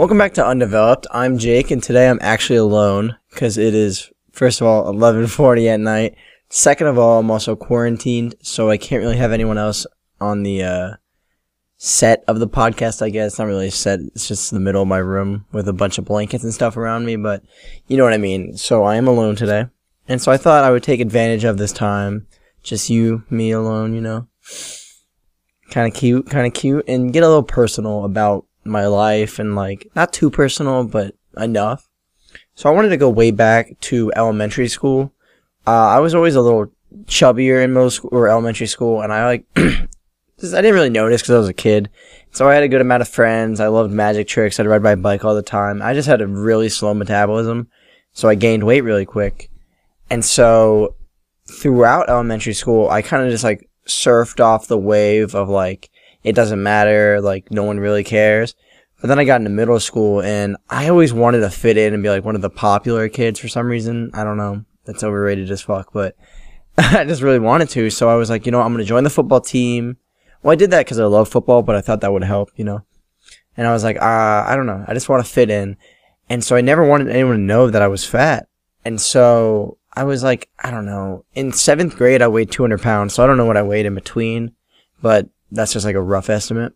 Welcome back to Undeveloped. I'm Jake, and today I'm actually alone because it is first of all 11:40 at night. Second of all, I'm also quarantined, so I can't really have anyone else on the uh, set of the podcast. I guess not really a set. It's just the middle of my room with a bunch of blankets and stuff around me, but you know what I mean. So I am alone today, and so I thought I would take advantage of this time, just you, me alone. You know, kind of cute, kind of cute, and get a little personal about my life and like not too personal, but enough. So I wanted to go way back to elementary school. Uh, I was always a little chubbier in middle school or elementary school, and I like I didn't really notice because I was a kid. So I had a good amount of friends. I loved magic tricks. I'd ride my bike all the time. I just had a really slow metabolism, so I gained weight really quick. And so throughout elementary school, I kind of just like surfed off the wave of like it doesn't matter, like no one really cares. But then I got into middle school and I always wanted to fit in and be like one of the popular kids for some reason. I don't know. That's overrated as fuck, but I just really wanted to. So I was like, you know, I'm going to join the football team. Well, I did that because I love football, but I thought that would help, you know. And I was like, uh, I don't know. I just want to fit in. And so I never wanted anyone to know that I was fat. And so I was like, I don't know. In seventh grade, I weighed 200 pounds. So I don't know what I weighed in between, but that's just like a rough estimate.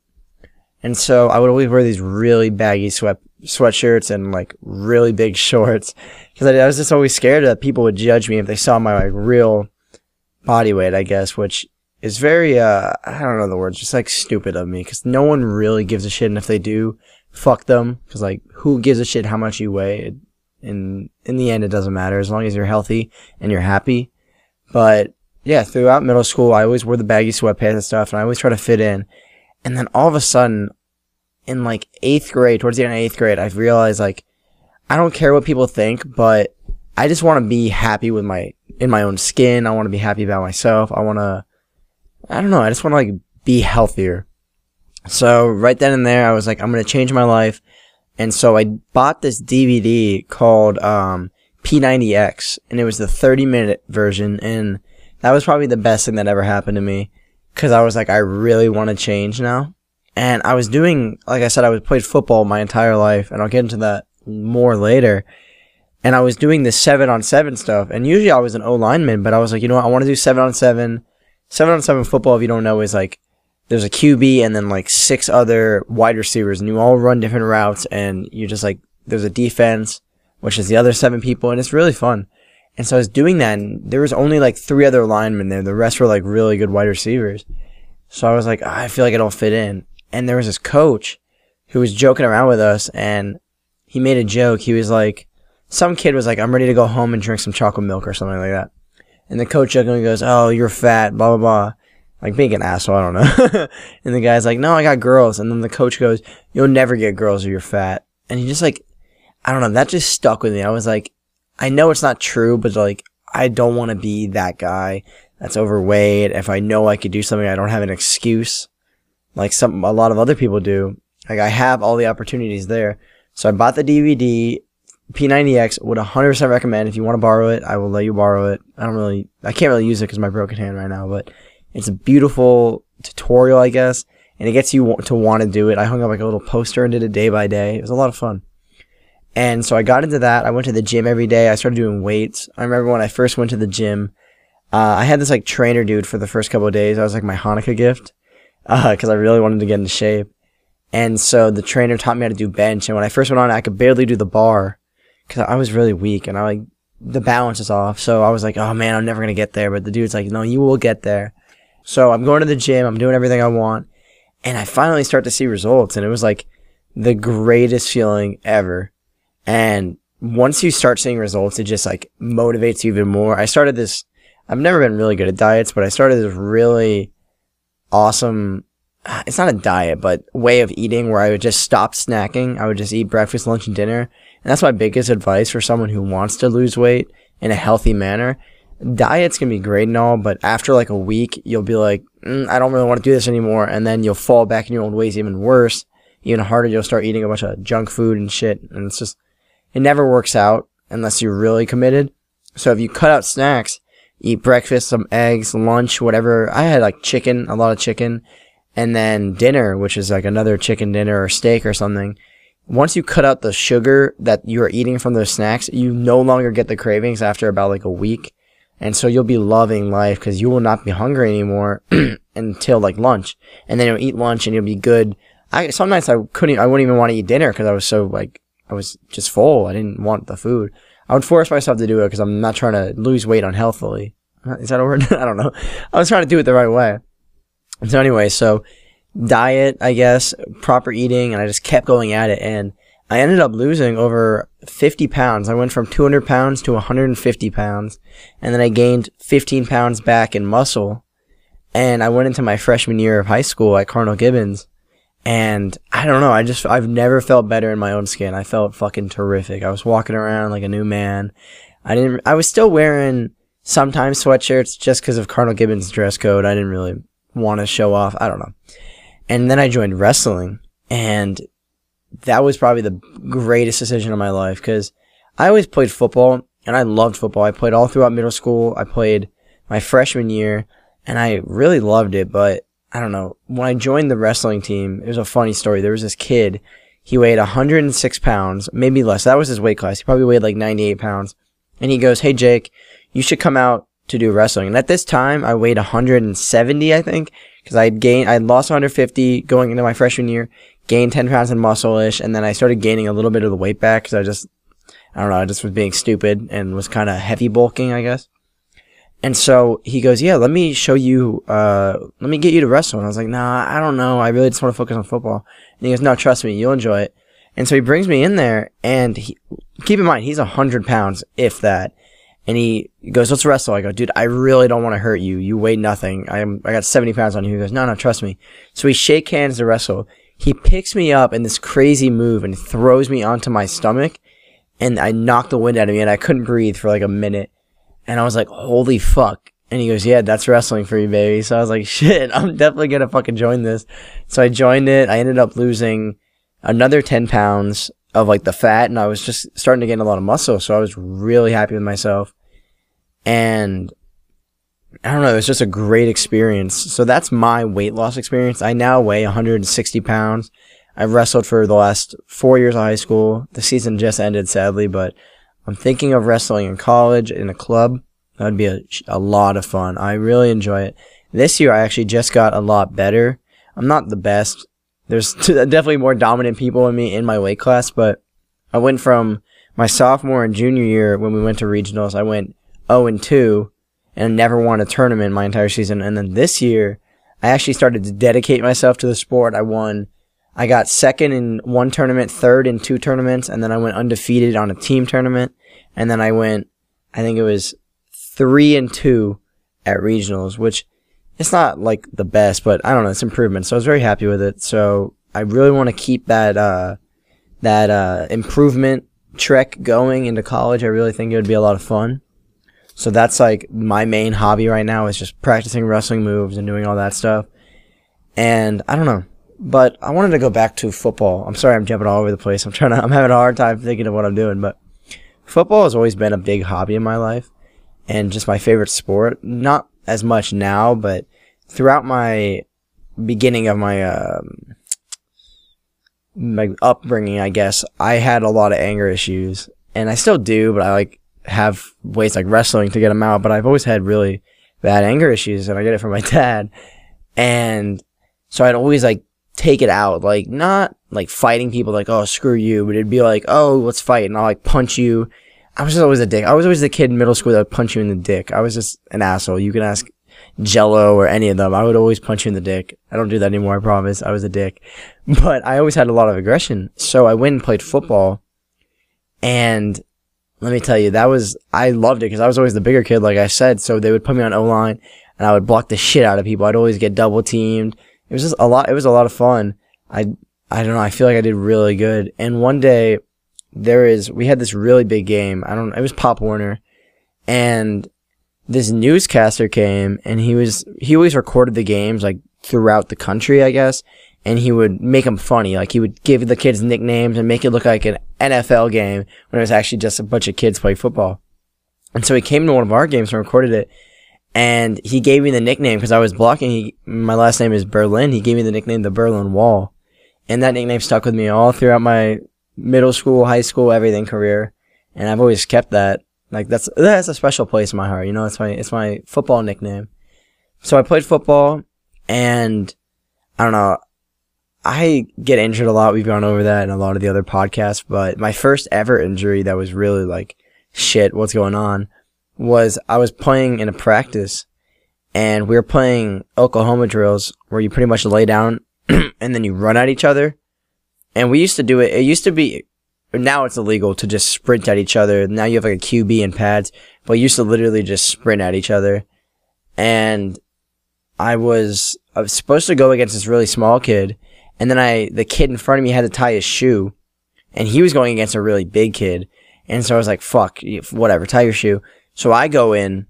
And so I would always wear these really baggy sweat sweatshirts and like really big shorts because I, I, was just always scared that people would judge me if they saw my like real body weight, I guess, which is very uh I don't know the words, just like stupid of me because no one really gives a shit, and if they do, fuck them because like who gives a shit how much you weigh? In in the end, it doesn't matter as long as you're healthy and you're happy. But yeah, throughout middle school, I always wore the baggy sweatpants and stuff, and I always try to fit in. And then all of a sudden, in like eighth grade, towards the end of eighth grade, I realized like, I don't care what people think, but I just want to be happy with my, in my own skin. I want to be happy about myself. I want to, I don't know, I just want to like be healthier. So right then and there, I was like, I'm going to change my life. And so I bought this DVD called, um, P90X, and it was the 30 minute version, and that was probably the best thing that ever happened to me because I was like, I really want to change now. And I was doing, like I said, I was played football my entire life, and I'll get into that more later. And I was doing this seven on seven stuff, and usually I was an O lineman, but I was like, you know what, I want to do seven on seven. Seven on seven football, if you don't know, is like there's a QB and then like six other wide receivers, and you all run different routes, and you're just like there's a defense, which is the other seven people, and it's really fun. And so I was doing that, and there was only like three other linemen there. The rest were like really good wide receivers. So I was like, ah, I feel like I don't fit in. And there was this coach who was joking around with us, and he made a joke. He was like, some kid was like, I'm ready to go home and drink some chocolate milk or something like that. And the coach jokingly goes, Oh, you're fat, blah, blah, blah. Like being an asshole, I don't know. and the guy's like, No, I got girls. And then the coach goes, You'll never get girls if you're fat. And he just like, I don't know, that just stuck with me. I was like, I know it's not true, but like, I don't want to be that guy that's overweight. If I know I could do something, I don't have an excuse like some, a lot of other people do. Like I have all the opportunities there. So I bought the DVD. P90X would 100% recommend if you want to borrow it. I will let you borrow it. I don't really, I can't really use it because my broken hand right now, but it's a beautiful tutorial, I guess, and it gets you to want to do it. I hung up like a little poster and did it day by day. It was a lot of fun. And so I got into that. I went to the gym every day. I started doing weights. I remember when I first went to the gym, uh, I had this like trainer dude for the first couple of days. I was like my Hanukkah gift because uh, I really wanted to get into shape. And so the trainer taught me how to do bench. And when I first went on, I could barely do the bar because I was really weak and I like the balance is off. So I was like, oh man, I'm never gonna get there. But the dude's like, no, you will get there. So I'm going to the gym. I'm doing everything I want, and I finally start to see results. And it was like the greatest feeling ever. And once you start seeing results, it just like motivates you even more. I started this, I've never been really good at diets, but I started this really awesome, it's not a diet, but way of eating where I would just stop snacking. I would just eat breakfast, lunch, and dinner. And that's my biggest advice for someone who wants to lose weight in a healthy manner. Diets can be great and all, but after like a week, you'll be like, mm, I don't really want to do this anymore. And then you'll fall back in your old ways even worse, even harder. You'll start eating a bunch of junk food and shit. And it's just, it never works out unless you're really committed. So if you cut out snacks, eat breakfast, some eggs, lunch, whatever. I had like chicken, a lot of chicken, and then dinner, which is like another chicken dinner or steak or something. once you cut out the sugar that you're eating from those snacks, you no longer get the cravings after about like a week. And so you'll be loving life because you will not be hungry anymore until like lunch. And then you'll eat lunch and you'll be good. I, some nights I couldn't, I wouldn't even want to eat dinner because I was so like, I was just full. I didn't want the food. I would force myself to do it because I'm not trying to lose weight unhealthily. Uh, is that a word? I don't know. I was trying to do it the right way. So anyway, so diet, I guess, proper eating, and I just kept going at it. And I ended up losing over 50 pounds. I went from 200 pounds to 150 pounds. And then I gained 15 pounds back in muscle. And I went into my freshman year of high school at Cardinal Gibbons. And I don't know, I just, I've never felt better in my own skin. I felt fucking terrific. I was walking around like a new man. I didn't, I was still wearing sometimes sweatshirts just because of Cardinal Gibbons dress code. I didn't really want to show off. I don't know. And then I joined wrestling and that was probably the greatest decision of my life because I always played football and I loved football. I played all throughout middle school. I played my freshman year and I really loved it. But I don't know. When I joined the wrestling team, it was a funny story. There was this kid. He weighed 106 pounds, maybe less. That was his weight class. He probably weighed like 98 pounds. And he goes, Hey, Jake, you should come out to do wrestling. And at this time, I weighed 170, I think, because I had gained, I lost 150 going into my freshman year, gained 10 pounds in muscle-ish, and then I started gaining a little bit of the weight back because I just, I don't know, I just was being stupid and was kind of heavy bulking, I guess. And so he goes, yeah, let me show you, uh, let me get you to wrestle. And I was like, nah, I don't know. I really just want to focus on football. And he goes, no, trust me, you'll enjoy it. And so he brings me in there and he, keep in mind, he's a hundred pounds, if that. And he goes, let's wrestle. I go, dude, I really don't want to hurt you. You weigh nothing. I'm, I got 70 pounds on you. He goes, no, no, trust me. So we shake hands to wrestle. He picks me up in this crazy move and throws me onto my stomach. And I knocked the wind out of me and I couldn't breathe for like a minute. And I was like, holy fuck. And he goes, yeah, that's wrestling for you, baby. So I was like, shit, I'm definitely going to fucking join this. So I joined it. I ended up losing another 10 pounds of like the fat and I was just starting to gain a lot of muscle. So I was really happy with myself. And I don't know, it was just a great experience. So that's my weight loss experience. I now weigh 160 pounds. I've wrestled for the last four years of high school. The season just ended sadly, but I'm thinking of wrestling in college in a club. That would be a, a lot of fun. I really enjoy it. This year I actually just got a lot better. I'm not the best there's definitely more dominant people in me in my weight class, but I went from my sophomore and junior year when we went to regionals, I went 0 and 2 and never won a tournament my entire season. And then this year, I actually started to dedicate myself to the sport. I won, I got second in one tournament, third in two tournaments, and then I went undefeated on a team tournament. And then I went, I think it was three and two at regionals, which it's not like the best, but I don't know, it's improvement. So I was very happy with it. So I really want to keep that, uh, that, uh, improvement trek going into college. I really think it would be a lot of fun. So that's like my main hobby right now is just practicing wrestling moves and doing all that stuff. And I don't know, but I wanted to go back to football. I'm sorry I'm jumping all over the place. I'm trying to, I'm having a hard time thinking of what I'm doing, but football has always been a big hobby in my life and just my favorite sport. Not as much now, but throughout my beginning of my um, my upbringing, I guess I had a lot of anger issues, and I still do, but I like have ways like wrestling to get them out. But I've always had really bad anger issues, and I get it from my dad, and so I'd always like take it out, like not like fighting people, like oh screw you, but it'd be like oh let's fight, and I'll like punch you I was just always a dick. I was always the kid in middle school that would punch you in the dick. I was just an asshole. You can ask Jello or any of them. I would always punch you in the dick. I don't do that anymore. I promise. I was a dick, but I always had a lot of aggression. So I went and played football, and let me tell you, that was I loved it because I was always the bigger kid, like I said. So they would put me on O line, and I would block the shit out of people. I'd always get double teamed. It was just a lot. It was a lot of fun. I I don't know. I feel like I did really good. And one day there is we had this really big game. I don't it was Pop Warner and this newscaster came and he was he always recorded the games like throughout the country, I guess, and he would make them funny. Like he would give the kids nicknames and make it look like an NFL game when it was actually just a bunch of kids play football. And so he came to one of our games and recorded it. And he gave me the nickname because I was blocking. He, my last name is Berlin. He gave me the nickname the Berlin Wall. And that nickname stuck with me all throughout my middle school, high school, everything career. And I've always kept that. Like that's, that's a special place in my heart. You know, it's my, it's my football nickname. So I played football and I don't know. I get injured a lot. We've gone over that in a lot of the other podcasts, but my first ever injury that was really like, shit, what's going on was I was playing in a practice and we were playing Oklahoma drills where you pretty much lay down and then you run at each other. And we used to do it. It used to be, now it's illegal to just sprint at each other. Now you have like a QB and pads, but you used to literally just sprint at each other. And I was, I was supposed to go against this really small kid. And then I, the kid in front of me had to tie his shoe and he was going against a really big kid. And so I was like, fuck, whatever, tie your shoe. So I go in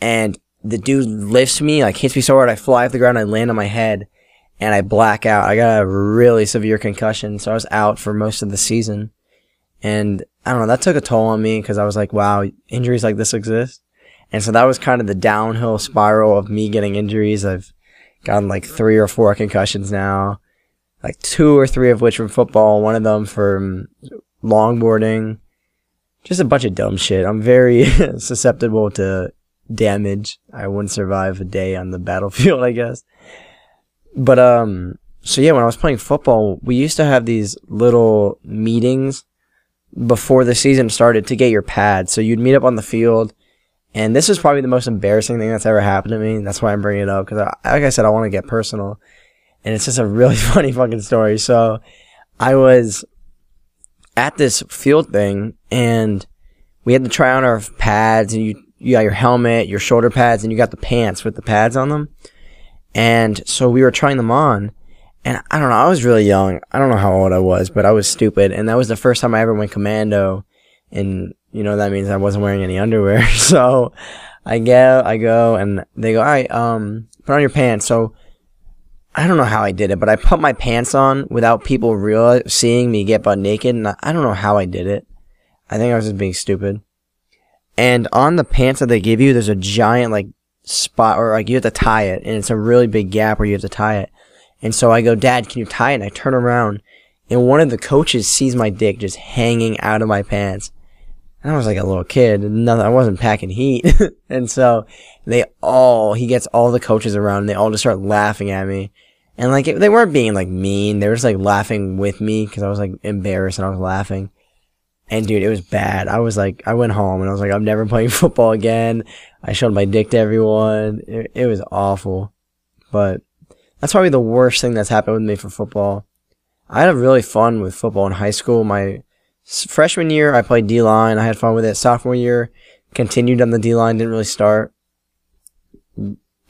and the dude lifts me, like hits me so hard, I fly off the ground, I land on my head, and I black out. I got a really severe concussion, so I was out for most of the season. And I don't know, that took a toll on me because I was like, wow, injuries like this exist. And so that was kind of the downhill spiral of me getting injuries. I've gotten like three or four concussions now, like two or three of which from football, one of them from longboarding. Just a bunch of dumb shit. I'm very susceptible to damage. I wouldn't survive a day on the battlefield, I guess. But um so yeah, when I was playing football, we used to have these little meetings before the season started to get your pads. So you'd meet up on the field, and this is probably the most embarrassing thing that's ever happened to me. That's why I'm bringing it up because, like I said, I want to get personal, and it's just a really funny fucking story. So I was at this field thing, and we had to try on our pads, and you you got your helmet, your shoulder pads, and you got the pants with the pads on them. And so we were trying them on. And I don't know, I was really young. I don't know how old I was, but I was stupid. And that was the first time I ever went commando. And, you know, that means I wasn't wearing any underwear. so I go, I go, and they go, all right, um, put on your pants. So I don't know how I did it, but I put my pants on without people real seeing me get butt naked. And I don't know how I did it. I think I was just being stupid. And on the pants that they give you, there's a giant like spot or like you have to tie it and it's a really big gap where you have to tie it. And so I go, Dad, can you tie it? And I turn around and one of the coaches sees my dick just hanging out of my pants. And I was like a little kid and nothing, I wasn't packing heat. and so they all, he gets all the coaches around and they all just start laughing at me. And like, they weren't being like mean. They were just like laughing with me because I was like embarrassed and I was laughing. And dude, it was bad. I was like, I went home and I was like, I'm never playing football again. I showed my dick to everyone. It, it was awful. But that's probably the worst thing that's happened with me for football. I had a really fun with football in high school. My freshman year, I played D line. I had fun with it. Sophomore year, continued on the D line. Didn't really start.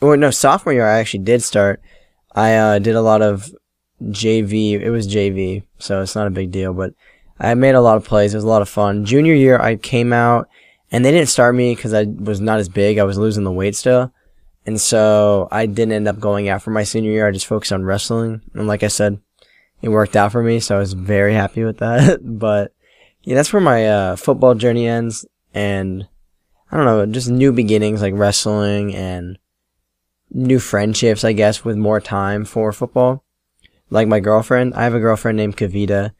Or no, sophomore year I actually did start. I uh, did a lot of JV. It was JV, so it's not a big deal. But I made a lot of plays. It was a lot of fun. Junior year, I came out and they didn't start me because I was not as big. I was losing the weight still. And so I didn't end up going out for my senior year. I just focused on wrestling. And like I said, it worked out for me. So I was very happy with that. but yeah, that's where my uh, football journey ends. And I don't know, just new beginnings like wrestling and new friendships, I guess, with more time for football. Like my girlfriend, I have a girlfriend named Kavita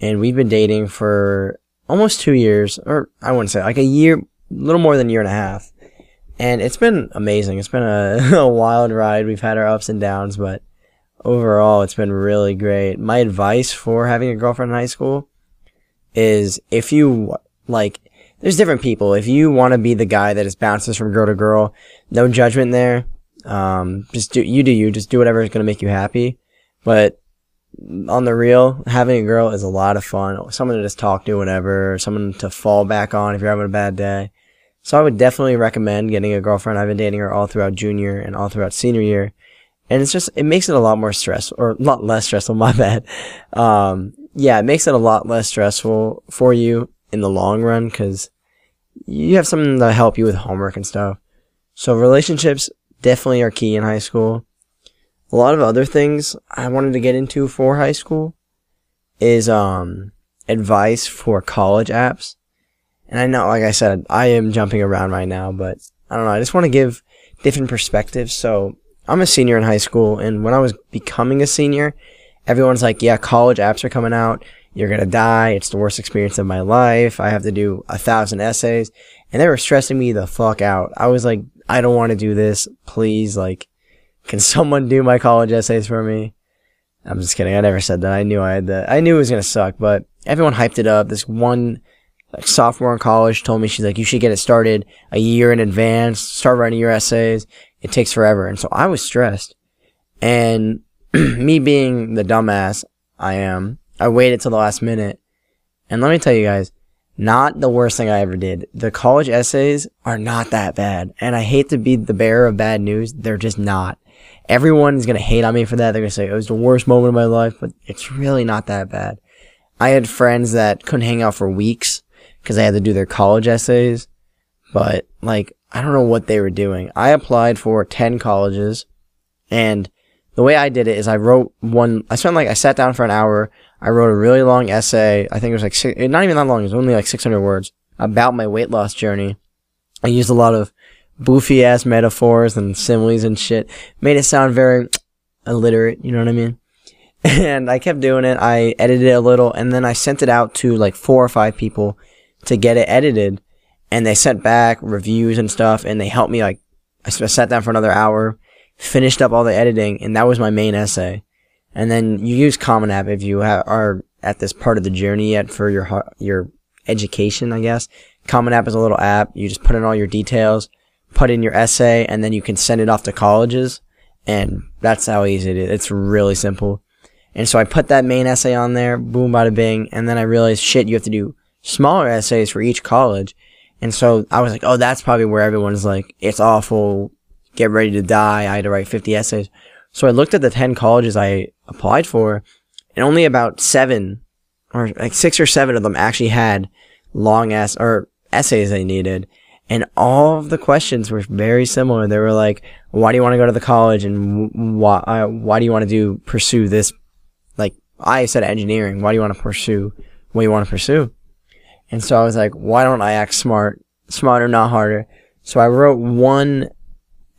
and we've been dating for almost two years, or I wouldn't say like a year, a little more than a year and a half. And it's been amazing. It's been a, a wild ride. We've had our ups and downs, but overall, it's been really great. My advice for having a girlfriend in high school is if you like, there's different people. If you want to be the guy that just bounces from girl to girl, no judgment there. Um, just do, you do you, just do whatever is to make you happy. But on the real, having a girl is a lot of fun. Someone to just talk to whenever, someone to fall back on if you're having a bad day. So I would definitely recommend getting a girlfriend. I've been dating her all throughout junior and all throughout senior year. And it's just, it makes it a lot more stressful, or a lot less stressful, my bad. Um, yeah, it makes it a lot less stressful for you in the long run because you have someone to help you with homework and stuff. So relationships definitely are key in high school a lot of other things I wanted to get into for high school is um advice for college apps. And I know, like I said, I am jumping around right now, but I don't know. I just want to give different perspectives. So I'm a senior in high school, and when I was becoming a senior, everyone's like, "Yeah, college apps are coming out. you're gonna die. It's the worst experience of my life. I have to do a thousand essays. And they were stressing me the fuck out. I was like, I don't want to do this. Please, like, can someone do my college essays for me? I'm just kidding. I never said that. I knew I had that. I knew it was gonna suck, but everyone hyped it up. This one like sophomore in college told me she's like, you should get it started a year in advance. Start writing your essays. It takes forever, and so I was stressed. And me being the dumbass I am, I waited till the last minute. And let me tell you guys, not the worst thing I ever did. The college essays are not that bad. And I hate to be the bearer of bad news. They're just not. Everyone's going to hate on me for that. They're going to say oh, it was the worst moment of my life, but it's really not that bad. I had friends that couldn't hang out for weeks because they had to do their college essays. But like, I don't know what they were doing. I applied for 10 colleges and the way I did it is I wrote one, I spent like, I sat down for an hour. I wrote a really long essay. I think it was like, six, eh, not even that long. It was only like 600 words about my weight loss journey. I used a lot of boofy ass metaphors and similes and shit. Made it sound very illiterate. You know what I mean? And I kept doing it. I edited it a little and then I sent it out to like four or five people to get it edited. And they sent back reviews and stuff and they helped me like, I sat down for another hour finished up all the editing, and that was my main essay. And then you use Common App if you ha- are at this part of the journey yet for your your education, I guess. Common App is a little app. You just put in all your details, put in your essay, and then you can send it off to colleges. And that's how easy it is. It's really simple. And so I put that main essay on there, boom, bada bing. And then I realized, shit, you have to do smaller essays for each college. And so I was like, oh, that's probably where everyone's like, it's awful get ready to die. I had to write 50 essays. So I looked at the 10 colleges I applied for, and only about seven, or like six or seven of them actually had long ass, or essays they needed. And all of the questions were very similar. They were like, why do you want to go to the college? And why, uh, why do you want to do, pursue this? Like, I said engineering. Why do you want to pursue what you want to pursue? And so I was like, why don't I act smart? Smarter, not harder. So I wrote one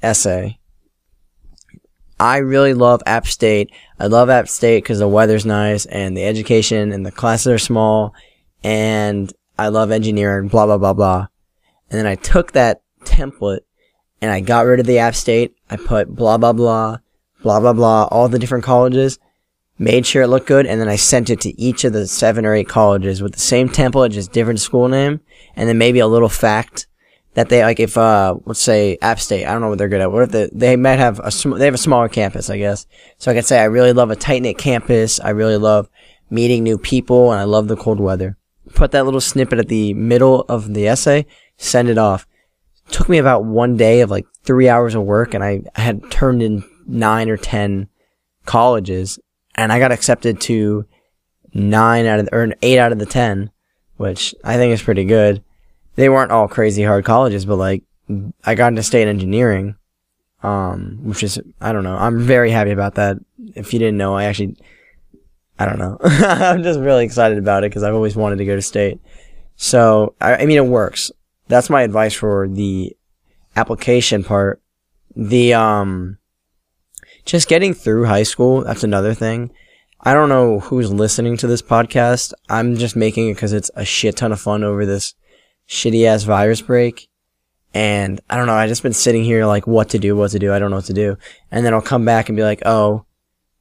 essay. I really love App State. I love App State because the weather's nice and the education and the classes are small and I love engineering, blah, blah, blah, blah. And then I took that template and I got rid of the App State. I put blah, blah, blah, blah, blah, blah, all the different colleges, made sure it looked good, and then I sent it to each of the seven or eight colleges with the same template, just different school name, and then maybe a little fact that they like if uh let's say App State, I don't know what they're good at. What if they they might have a sm- they have a smaller campus, I guess. So I could say I really love a tight knit campus. I really love meeting new people, and I love the cold weather. Put that little snippet at the middle of the essay, send it off. It took me about one day of like three hours of work, and I, had turned in nine or ten colleges, and I got accepted to nine out of or eight out of the ten, which I think is pretty good they weren't all crazy hard colleges, but like I got into state engineering, um, which is I don't know. I'm very happy about that. If you didn't know, I actually I don't know. I'm just really excited about it because I've always wanted to go to state. So I, I mean, it works. That's my advice for the application part. The um, just getting through high school. That's another thing. I don't know who's listening to this podcast. I'm just making it because it's a shit ton of fun over this shitty ass virus break. And I don't know, I just been sitting here like what to do, what to do, I don't know what to do. And then I'll come back and be like, oh,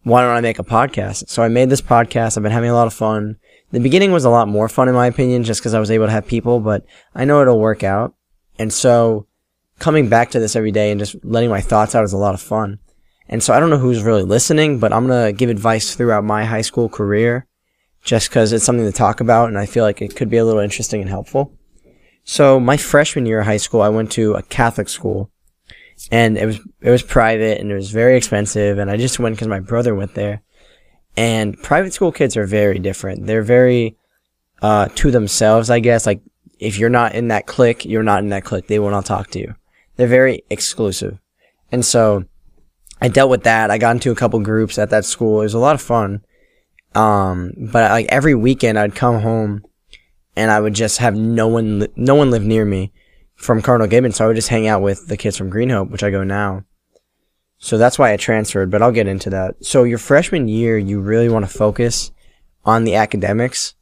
why don't I make a podcast? So I made this podcast. I've been having a lot of fun. The beginning was a lot more fun in my opinion, just because I was able to have people, but I know it'll work out. And so coming back to this every day and just letting my thoughts out is a lot of fun. And so I don't know who's really listening, but I'm going to give advice throughout my high school career just because it's something to talk about and I feel like it could be a little interesting and helpful. So my freshman year of high school, I went to a Catholic school, and it was it was private and it was very expensive, and I just went because my brother went there. And private school kids are very different. They're very uh, to themselves, I guess. Like if you're not in that clique, you're not in that clique. They will not talk to you. They're very exclusive, and so I dealt with that. I got into a couple groups at that school. It was a lot of fun. Um, but like every weekend, I'd come home and I would just have no one, no one live near me from Cardinal Gibbons. So I would just hang out with the kids from Green Hope, which I go now. So that's why I transferred, but I'll get into that. So your freshman year, you really want to focus on the academics.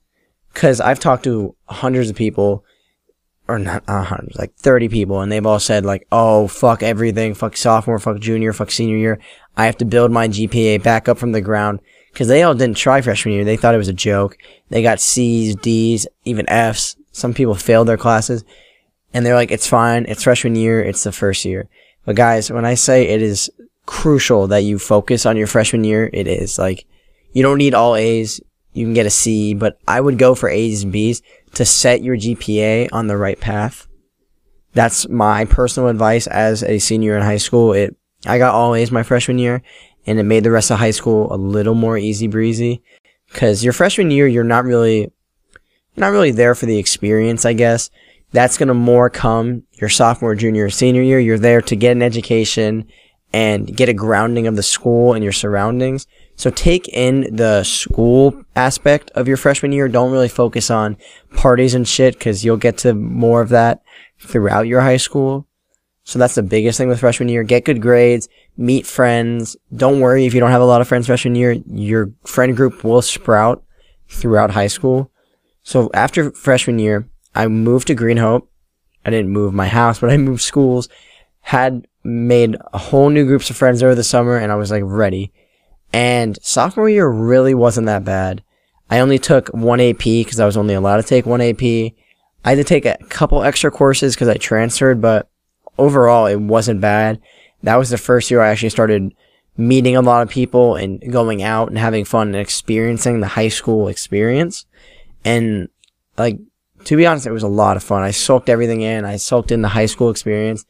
Cause I've talked to hundreds of people, or not uh, hundreds, like 30 people, and they've all said like, oh, fuck everything, fuck sophomore, fuck junior, fuck senior year. I have to build my GPA back up from the ground. Cause they all didn't try freshman year. They thought it was a joke. They got C's, D's, even F's. Some people failed their classes. And they're like, it's fine. It's freshman year. It's the first year. But guys, when I say it is crucial that you focus on your freshman year, it is. Like, you don't need all A's. You can get a C, but I would go for A's and B's to set your GPA on the right path. That's my personal advice as a senior in high school. It, I got all A's my freshman year and it made the rest of high school a little more easy breezy. Cause your freshman year, you're not really, not really there for the experience, I guess. That's gonna more come your sophomore, junior, senior year. You're there to get an education and get a grounding of the school and your surroundings. So take in the school aspect of your freshman year. Don't really focus on parties and shit because you'll get to more of that throughout your high school. So that's the biggest thing with freshman year. Get good grades, meet friends. Don't worry if you don't have a lot of friends freshman year. Your friend group will sprout throughout high school. So after freshman year, I moved to Green Hope. I didn't move my house, but I moved schools. Had made a whole new groups of friends over the summer and I was like ready. And sophomore year really wasn't that bad. I only took one AP because I was only allowed to take one AP. I had to take a couple extra courses because I transferred, but overall it wasn't bad. That was the first year I actually started meeting a lot of people and going out and having fun and experiencing the high school experience. And like, to be honest, it was a lot of fun. I soaked everything in. I soaked in the high school experience.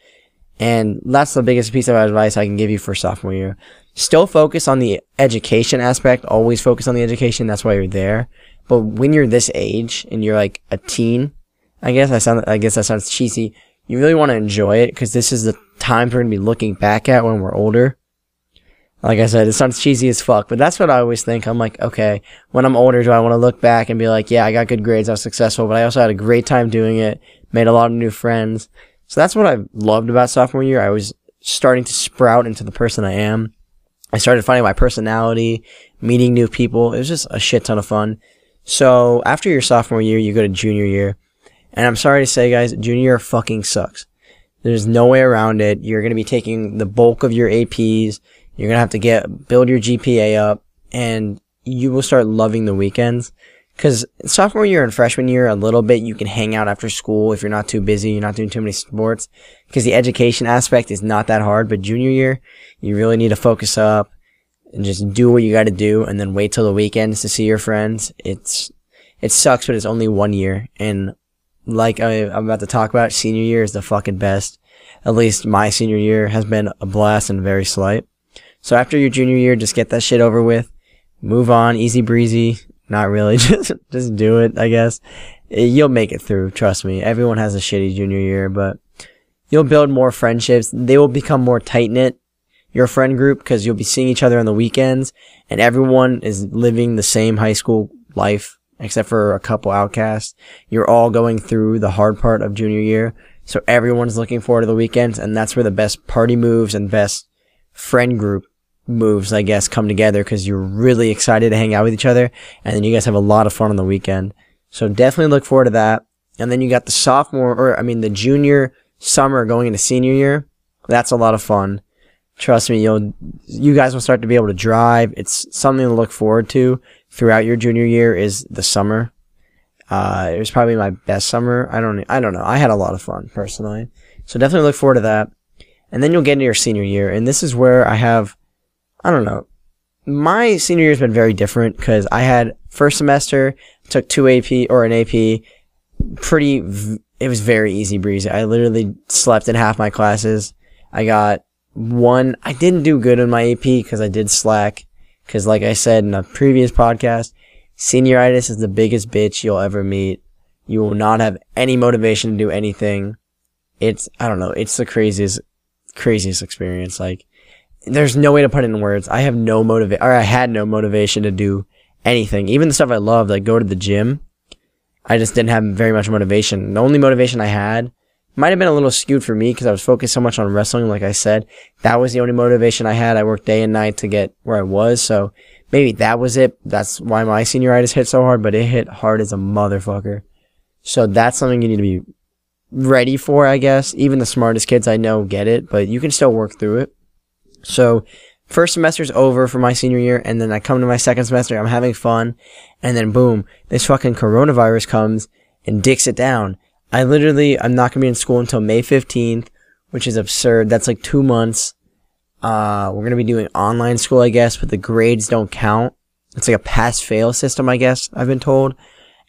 And that's the biggest piece of advice I can give you for sophomore year. Still focus on the education aspect. Always focus on the education. That's why you're there. But when you're this age and you're like a teen, I guess I sound, I guess that sounds cheesy you really want to enjoy it because this is the time we're going to be looking back at when we're older. Like I said, it sounds cheesy as fuck, but that's what I always think. I'm like, okay, when I'm older, do I want to look back and be like, yeah, I got good grades, I was successful, but I also had a great time doing it, made a lot of new friends. So that's what I loved about sophomore year. I was starting to sprout into the person I am. I started finding my personality, meeting new people. It was just a shit ton of fun. So after your sophomore year, you go to junior year. And I'm sorry to say, guys, junior year fucking sucks. There's no way around it. You're going to be taking the bulk of your APs. You're going to have to get, build your GPA up and you will start loving the weekends. Cause sophomore year and freshman year, a little bit, you can hang out after school if you're not too busy, you're not doing too many sports. Cause the education aspect is not that hard, but junior year, you really need to focus up and just do what you gotta do and then wait till the weekends to see your friends. It's, it sucks, but it's only one year. And like I, am about to talk about, senior year is the fucking best. At least my senior year has been a blast and very slight. So after your junior year, just get that shit over with. Move on, easy breezy. Not really, just just do it. I guess eh, you'll make it through. Trust me. Everyone has a shitty junior year, but you'll build more friendships. They will become more tight knit. Your friend group because you'll be seeing each other on the weekends, and everyone is living the same high school life except for a couple outcasts. You're all going through the hard part of junior year. So everyone's looking forward to the weekends and that's where the best party moves and best friend group moves, I guess, come together because you're really excited to hang out with each other and then you guys have a lot of fun on the weekend. So definitely look forward to that. And then you got the sophomore or I mean the junior summer going into senior year. That's a lot of fun. Trust me, you'll you guys will start to be able to drive. It's something to look forward to throughout your junior year is the summer. Uh, it was probably my best summer. I don't, I don't know. I had a lot of fun personally. So definitely look forward to that. And then you'll get into your senior year. And this is where I have, I don't know. My senior year has been very different because I had first semester, took two AP or an AP, pretty, it was very easy breezy. I literally slept in half my classes. I got one, I didn't do good in my AP because I did slack. Cause like I said in a previous podcast, senioritis is the biggest bitch you'll ever meet. You will not have any motivation to do anything. It's, I don't know, it's the craziest, craziest experience. Like, there's no way to put it in words. I have no motivation, or I had no motivation to do anything. Even the stuff I loved, like go to the gym. I just didn't have very much motivation. The only motivation I had might have been a little skewed for me because I was focused so much on wrestling. Like I said, that was the only motivation I had. I worked day and night to get where I was. So maybe that was it. That's why my senioritis hit so hard, but it hit hard as a motherfucker. So that's something you need to be ready for, I guess. Even the smartest kids I know get it, but you can still work through it. So first semester's over for my senior year, and then I come to my second semester, I'm having fun, and then boom, this fucking coronavirus comes and dicks it down. I literally, I'm not gonna be in school until May 15th, which is absurd. That's like two months. Uh, we're gonna be doing online school, I guess, but the grades don't count. It's like a pass fail system, I guess, I've been told.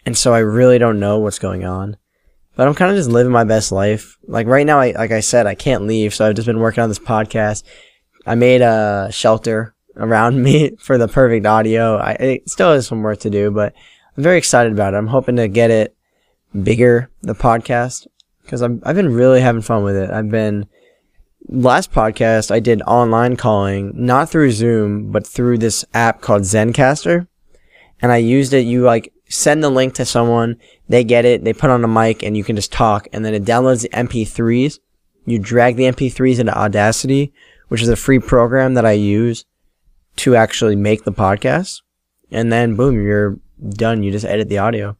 And so I really don't know what's going on. But I'm kind of just living my best life. Like right now, I, like I said, I can't leave. So I've just been working on this podcast. I made a shelter around me for the perfect audio. I, it still has some work to do, but I'm very excited about it. I'm hoping to get it bigger, the podcast, because I've, been really having fun with it. I've been, last podcast, I did online calling, not through Zoom, but through this app called Zencastr, And I used it. You like send the link to someone, they get it, they put on a mic, and you can just talk. And then it downloads the MP3s. You drag the MP3s into Audacity, which is a free program that I use to actually make the podcast. And then boom, you're done. You just edit the audio.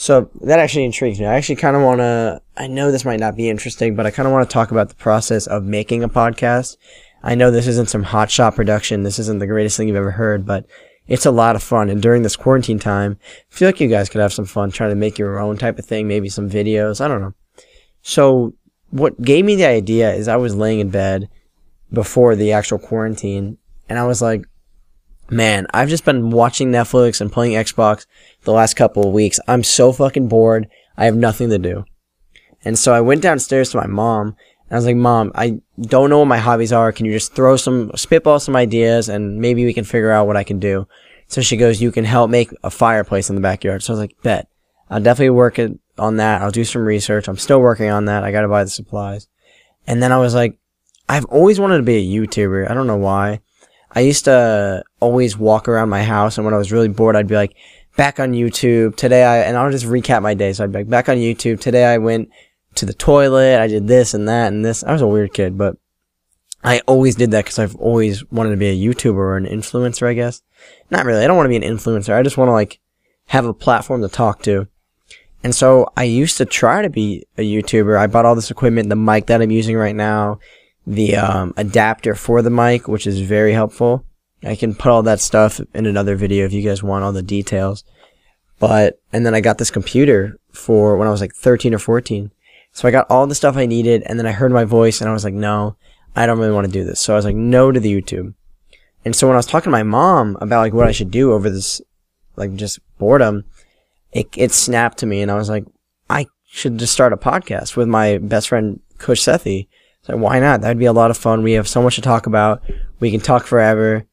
So that actually intrigues me. I actually kind of want to, I know this might not be interesting, but I kind of want to talk about the process of making a podcast. I know this isn't some hotshot production. This isn't the greatest thing you've ever heard, but it's a lot of fun. And during this quarantine time, I feel like you guys could have some fun trying to make your own type of thing, maybe some videos. I don't know. So what gave me the idea is I was laying in bed before the actual quarantine and I was like, man, I've just been watching Netflix and playing Xbox the last couple of weeks. I'm so fucking bored. I have nothing to do. And so I went downstairs to my mom and I was like, Mom, I don't know what my hobbies are. Can you just throw some, spitball some ideas and maybe we can figure out what I can do? So she goes, you can help make a fireplace in the backyard. So I was like, bet. I'll definitely work on that. I'll do some research. I'm still working on that. I gotta buy the supplies. And then I was like, I've always wanted to be a YouTuber. I don't know why. I used to always walk around my house and when I was really bored, I'd be like, back on YouTube. Today I, and I'll just recap my day. So I'd be like, back on YouTube. Today I went to the toilet. I did this and that and this. I was a weird kid, but I always did that because I've always wanted to be a YouTuber or an influencer, I guess. Not really. I don't want to be an influencer. I just want to like have a platform to talk to. And so I used to try to be a YouTuber. I bought all this equipment, the mic that I'm using right now, the um, adapter for the mic, which is very helpful. I can put all that stuff in another video if you guys want all the details. But, and then I got this computer for when I was like 13 or 14. So I got all the stuff I needed and then I heard my voice and I was like, no, I don't really want to do this. So I was like, no to the YouTube. And so when I was talking to my mom about like what I should do over this, like just boredom, it, it snapped to me and I was like, I should just start a podcast with my best friend, Kush Sethi. So why not? That'd be a lot of fun. We have so much to talk about. We can talk forever.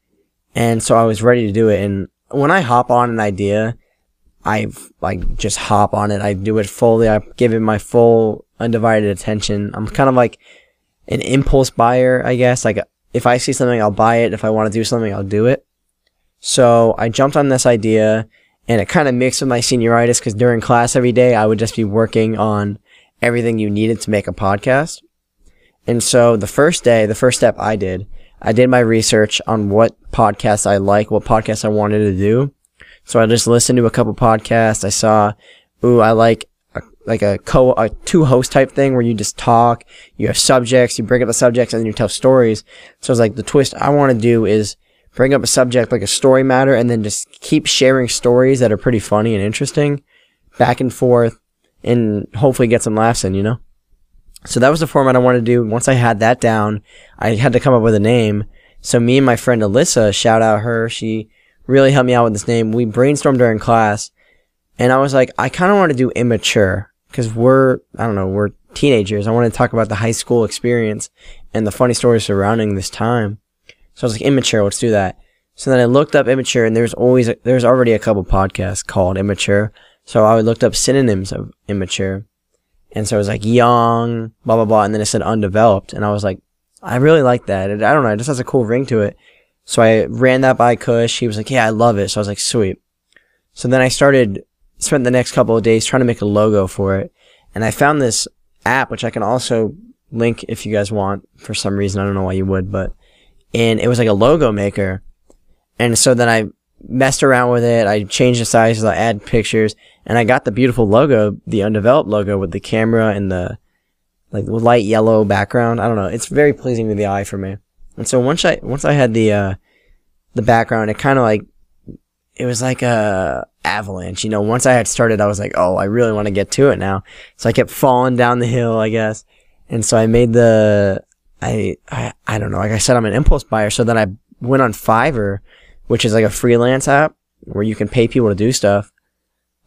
And so I was ready to do it. And when I hop on an idea, I like just hop on it. I do it fully. I give it my full undivided attention. I'm kind of like an impulse buyer, I guess. Like if I see something, I'll buy it. If I want to do something, I'll do it. So I jumped on this idea and it kind of mixed with my senioritis because during class every day, I would just be working on everything you needed to make a podcast. And so the first day, the first step I did, I did my research on what podcasts I like, what podcasts I wanted to do. So I just listened to a couple podcasts. I saw, ooh, I like like a co a two host type thing where you just talk, you have subjects, you bring up the subjects, and then you tell stories. So it's like the twist I want to do is bring up a subject like a story matter, and then just keep sharing stories that are pretty funny and interesting, back and forth, and hopefully get some laughs in. You know. So that was the format I wanted to do. Once I had that down, I had to come up with a name. So me and my friend Alyssa, shout out her, she really helped me out with this name. We brainstormed during class, and I was like, I kind of want to do immature because we're I don't know we're teenagers. I want to talk about the high school experience and the funny stories surrounding this time. So I was like, immature, let's do that. So then I looked up immature, and there's always there's already a couple podcasts called immature. So I looked up synonyms of immature, and so it was like young, blah blah blah, and then it said undeveloped, and I was like, I really like that. I don't know, it just has a cool ring to it. So I ran that by Kush. He was like, yeah, I love it. So I was like, sweet. So then I started spent the next couple of days trying to make a logo for it. And I found this app, which I can also link if you guys want for some reason. I don't know why you would, but, and it was like a logo maker. And so then I messed around with it. I changed the sizes. I add pictures and I got the beautiful logo, the undeveloped logo with the camera and the like light yellow background. I don't know. It's very pleasing to the eye for me. And so once I, once I had the, uh, the background, it kind of like, it was like a avalanche. You know, once I had started, I was like, oh, I really want to get to it now. So I kept falling down the hill, I guess. And so I made the, I, I, I don't know. Like I said, I'm an impulse buyer. So then I went on Fiverr, which is like a freelance app where you can pay people to do stuff,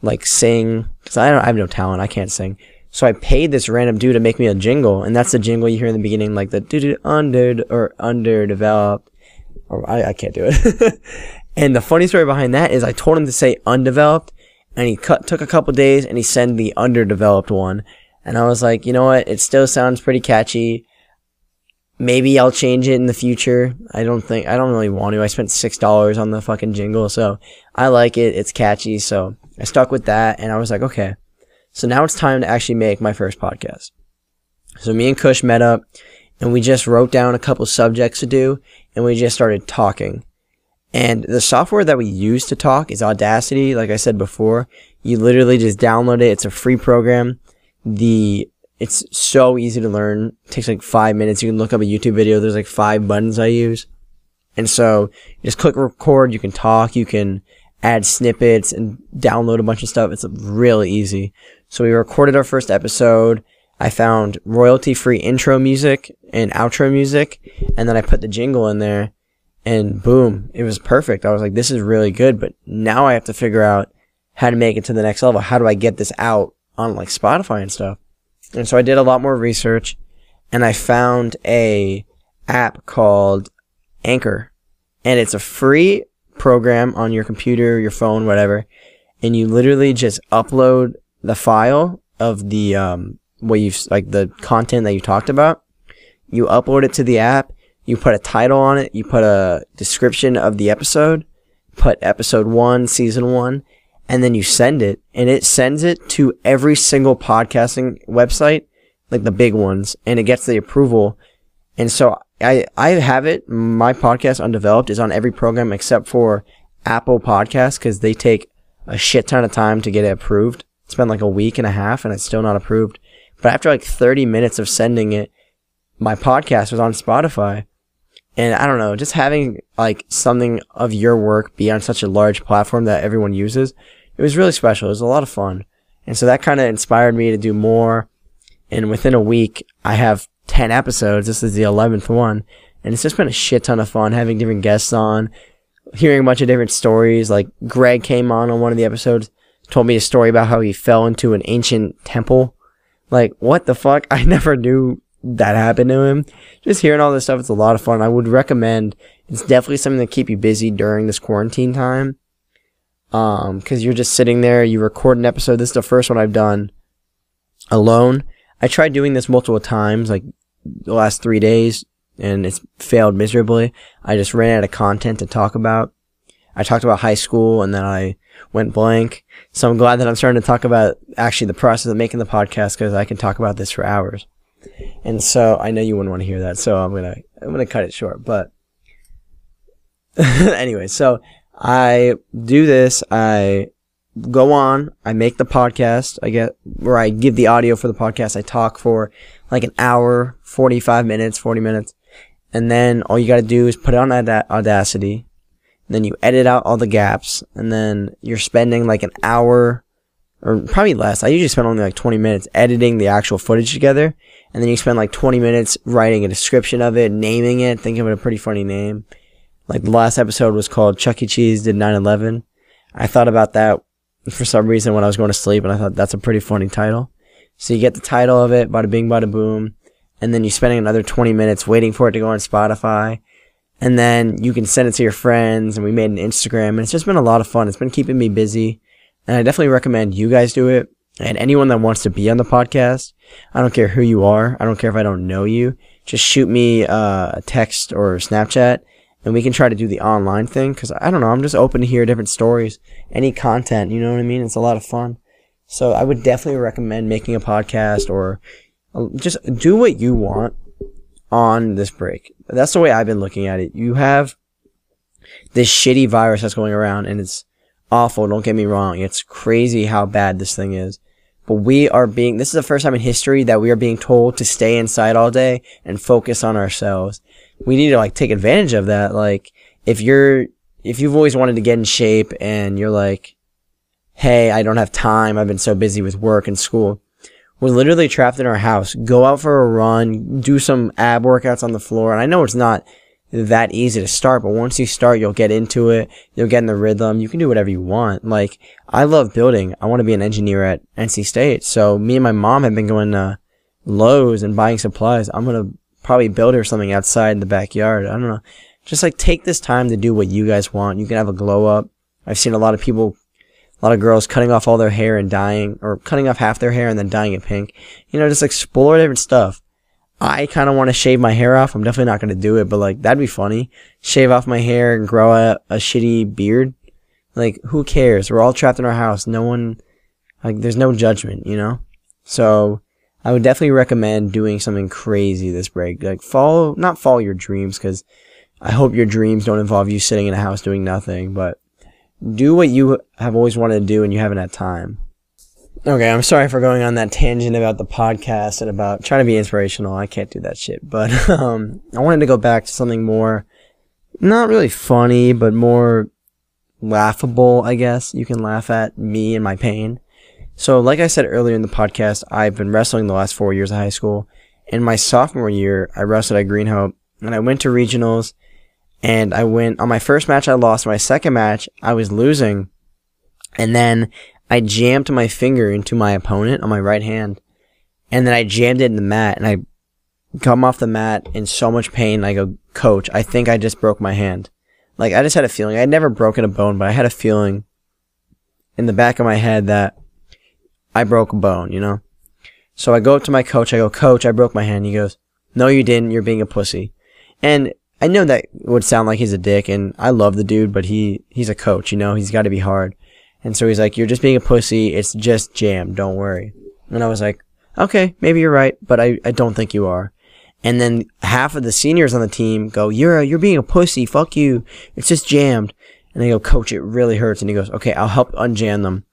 like sing. Cause I don't, I have no talent. I can't sing. So I paid this random dude to make me a jingle, and that's the jingle you hear in the beginning, like the doo under or underdeveloped. Or I, I can't do it. and the funny story behind that is I told him to say undeveloped, and he cut, took a couple days and he sent the underdeveloped one. And I was like, you know what? It still sounds pretty catchy. Maybe I'll change it in the future. I don't think, I don't really want to. I spent $6 on the fucking jingle, so I like it. It's catchy, so I stuck with that, and I was like, okay. So now it's time to actually make my first podcast. So me and Kush met up and we just wrote down a couple subjects to do and we just started talking. And the software that we use to talk is Audacity. Like I said before, you literally just download it. It's a free program. The, it's so easy to learn. It takes like five minutes. You can look up a YouTube video. There's like five buttons I use. And so you just click record. You can talk. You can add snippets and download a bunch of stuff. It's really easy. So we recorded our first episode. I found royalty free intro music and outro music. And then I put the jingle in there and boom, it was perfect. I was like, this is really good. But now I have to figure out how to make it to the next level. How do I get this out on like Spotify and stuff? And so I did a lot more research and I found a app called Anchor and it's a free program on your computer, your phone, whatever. And you literally just upload the file of the um what you've like the content that you talked about. You upload it to the app. You put a title on it. You put a description of the episode. Put episode one, season one, and then you send it, and it sends it to every single podcasting website, like the big ones, and it gets the approval. And so I I have it. My podcast undeveloped is on every program except for Apple Podcasts because they take a shit ton of time to get it approved. It's been like a week and a half and it's still not approved. But after like 30 minutes of sending it, my podcast was on Spotify. And I don't know, just having like something of your work be on such a large platform that everyone uses, it was really special. It was a lot of fun. And so that kind of inspired me to do more. And within a week, I have 10 episodes. This is the 11th one. And it's just been a shit ton of fun having different guests on, hearing a bunch of different stories. Like Greg came on on one of the episodes told me a story about how he fell into an ancient temple. Like, what the fuck? I never knew that happened to him. Just hearing all this stuff, it's a lot of fun. I would recommend, it's definitely something to keep you busy during this quarantine time. Um, cause you're just sitting there, you record an episode. This is the first one I've done alone. I tried doing this multiple times, like the last three days, and it's failed miserably. I just ran out of content to talk about. I talked about high school and then I went blank. So I'm glad that I'm starting to talk about actually the process of making the podcast because I can talk about this for hours. And so I know you wouldn't want to hear that, so I'm gonna I'm gonna cut it short. But anyway, so I do this. I go on. I make the podcast. I get where I give the audio for the podcast. I talk for like an hour, 45 minutes, 40 minutes. And then all you got to do is put it on Audacity then you edit out all the gaps, and then you're spending like an hour or probably less. I usually spend only like 20 minutes editing the actual footage together, and then you spend like 20 minutes writing a description of it, naming it, thinking of a pretty funny name. Like the last episode was called Chuck E. Cheese did 9/11. I thought about that for some reason when I was going to sleep, and I thought that's a pretty funny title. So you get the title of it, bada bing, bada boom, and then you're spending another 20 minutes waiting for it to go on Spotify, and then you can send it to your friends and we made an Instagram and it's just been a lot of fun. It's been keeping me busy and I definitely recommend you guys do it. And anyone that wants to be on the podcast, I don't care who you are. I don't care if I don't know you. Just shoot me uh, a text or Snapchat and we can try to do the online thing. Cause I don't know. I'm just open to hear different stories, any content. You know what I mean? It's a lot of fun. So I would definitely recommend making a podcast or uh, just do what you want on this break. That's the way I've been looking at it. You have this shitty virus that's going around and it's awful. Don't get me wrong. It's crazy how bad this thing is. But we are being, this is the first time in history that we are being told to stay inside all day and focus on ourselves. We need to like take advantage of that. Like, if you're, if you've always wanted to get in shape and you're like, hey, I don't have time. I've been so busy with work and school. We're literally trapped in our house. Go out for a run, do some ab workouts on the floor. And I know it's not that easy to start, but once you start, you'll get into it. You'll get in the rhythm. You can do whatever you want. Like, I love building. I want to be an engineer at NC State. So me and my mom have been going to Lowe's and buying supplies. I'm going to probably build her something outside in the backyard. I don't know. Just like take this time to do what you guys want. You can have a glow up. I've seen a lot of people, a lot of girls cutting off all their hair and dyeing, or cutting off half their hair and then dyeing it pink. You know, just explore different stuff. I kind of want to shave my hair off. I'm definitely not going to do it, but like that'd be funny. Shave off my hair and grow a, a shitty beard. Like who cares? We're all trapped in our house. No one, like there's no judgment, you know? So I would definitely recommend doing something crazy this break. Like follow, not follow your dreams because I hope your dreams don't involve you sitting in a house doing nothing, but do what you have always wanted to do and you haven't had time. Okay, I'm sorry for going on that tangent about the podcast and about trying to be inspirational. I can't do that shit. But um, I wanted to go back to something more, not really funny, but more laughable, I guess. You can laugh at me and my pain. So, like I said earlier in the podcast, I've been wrestling the last four years of high school. In my sophomore year, I wrestled at Green Hope, and I went to regionals, and I went on my first match. I lost. My second match, I was losing, and then I jammed my finger into my opponent on my right hand, and then I jammed it in the mat, and I come off the mat in so much pain. I go, Coach, I think I just broke my hand. Like I just had a feeling. I had never broken a bone, but I had a feeling in the back of my head that I broke a bone. You know. So I go up to my coach. I go, Coach, I broke my hand. He goes, No, you didn't. You're being a pussy. And I know that would sound like he's a dick, and I love the dude, but he he's a coach. You know, he's got to be hard. And so he's like, You're just being a pussy. It's just jam. Don't worry. And I was like, Okay, maybe you're right, but I, I don't think you are. And then half of the seniors on the team go, You're a, you're being a pussy. Fuck you. It's just jammed. And they go, Coach, it really hurts. And he goes, Okay, I'll help unjam them.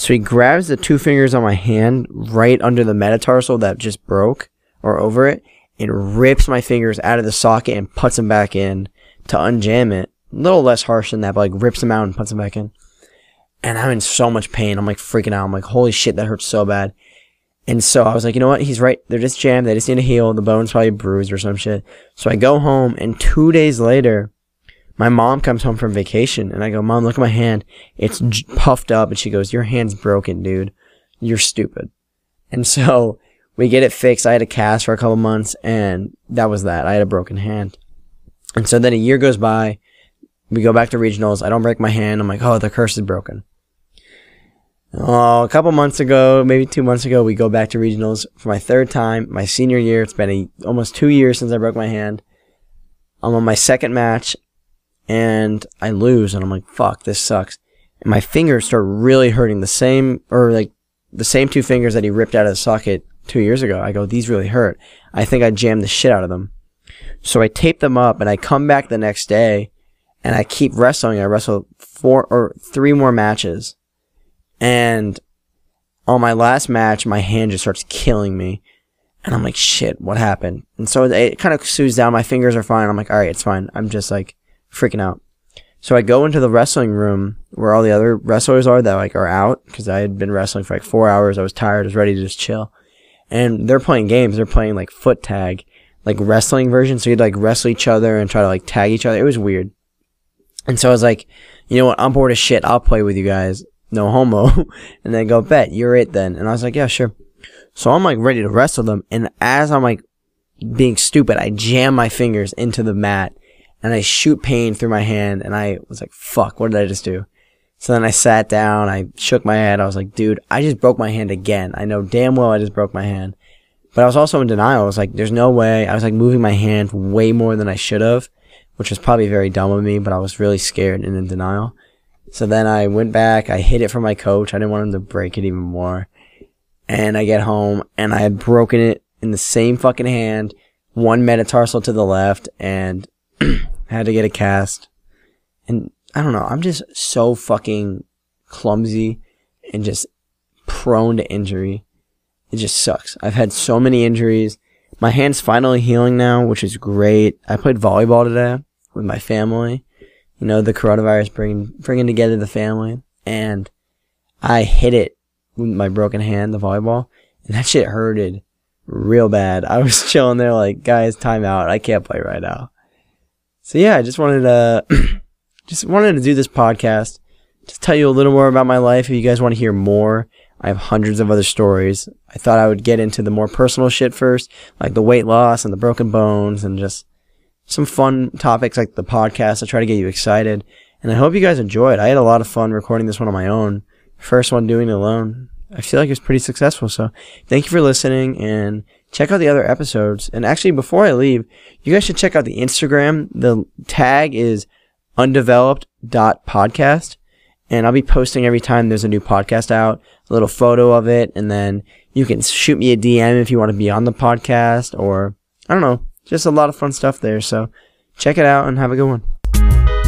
So he grabs the two fingers on my hand right under the metatarsal that just broke or over it and rips my fingers out of the socket and puts them back in to unjam it. A little less harsh than that, but like rips them out and puts them back in and I'm in so much pain. I'm like freaking out. I'm like, holy shit, that hurts so bad. And so I was like, you know what? He's right. They're just jammed. They just need to heal. The bone's probably bruised or some shit. So I go home, and two days later, my mom comes home from vacation, and I go, Mom, look at my hand. It's puffed up. And she goes, Your hand's broken, dude. You're stupid. And so we get it fixed. I had a cast for a couple months, and that was that. I had a broken hand. And so then a year goes by. We go back to regionals. I don't break my hand. I'm like, oh, the curse is broken. Oh, a couple months ago, maybe two months ago, we go back to regionals for my third time, my senior year. It's been a, almost two years since I broke my hand. I'm on my second match, and I lose, and I'm like, fuck, this sucks. And my fingers start really hurting. The same, or like, the same two fingers that he ripped out of the socket two years ago. I go, these really hurt. I think I jammed the shit out of them. So I tape them up, and I come back the next day, and I keep wrestling. I wrestle four or three more matches and on my last match, my hand just starts killing me. And I'm like, shit, what happened? And so it kind of soothes down. My fingers are fine. I'm like, all right, it's fine. I'm just like freaking out. So I go into the wrestling room where all the other wrestlers are that like are out because I had been wrestling for like four hours. I was tired. I was ready to just chill. And they're playing games. They're playing like foot tag, like wrestling version. So you'd like wrestle each other and try to like tag each other. It was weird. And so I was like, you know what? I'm bored as shit. I'll play with you guys no homo. and they go, bet, you're it then. And I was like, yeah, sure. So I'm like ready to wrestle them. And as I'm like being stupid, I jam my fingers into the mat and I shoot pain through my hand. And I was like, fuck, what did I just do? So then I sat down, I shook my head. I was like, dude, I just broke my hand again. I know damn well I just broke my hand. But I was also in denial. I was like, there's no way. I was like moving my hand way more than I should have, which was probably very dumb of me, but I was really scared and in denial. So then I went back, I hid it from my coach. I didn't want him to break it even more. And I get home and I had broken it in the same fucking hand, one metatarsal to the left, and had to get a cast. And I don't know, I'm just so fucking clumsy and just prone to injury. It just sucks. I've had so many injuries. My hand's finally healing now, which is great. I played volleyball today with my family. You know, the coronavirus bringing bringing together the family, and I hit it with my broken hand, the volleyball, and that shit hurted real bad. I was chilling there like, guys, time out. I can't play right now. So yeah, I just wanted to just wanted to do this podcast, just tell you a little more about my life. If you guys want to hear more, I have hundreds of other stories. I thought I would get into the more personal shit first, like the weight loss and the broken bones and just some fun topics like the podcast. I try to get you excited. And I hope you guys enjoy it. I had a lot of fun recording this one on my own. First one doing it alone. I feel like it was pretty successful. So thank you for listening and check out the other episodes. And actually, before I leave, you guys should check out the Instagram. The tag is undeveloped.podcast and I'll be posting every time there's a new podcast out, a little photo of it, and then you can shoot me a DM if you want to be on the podcast, or I don't know, just a lot of fun stuff there. So check it out and have a good one.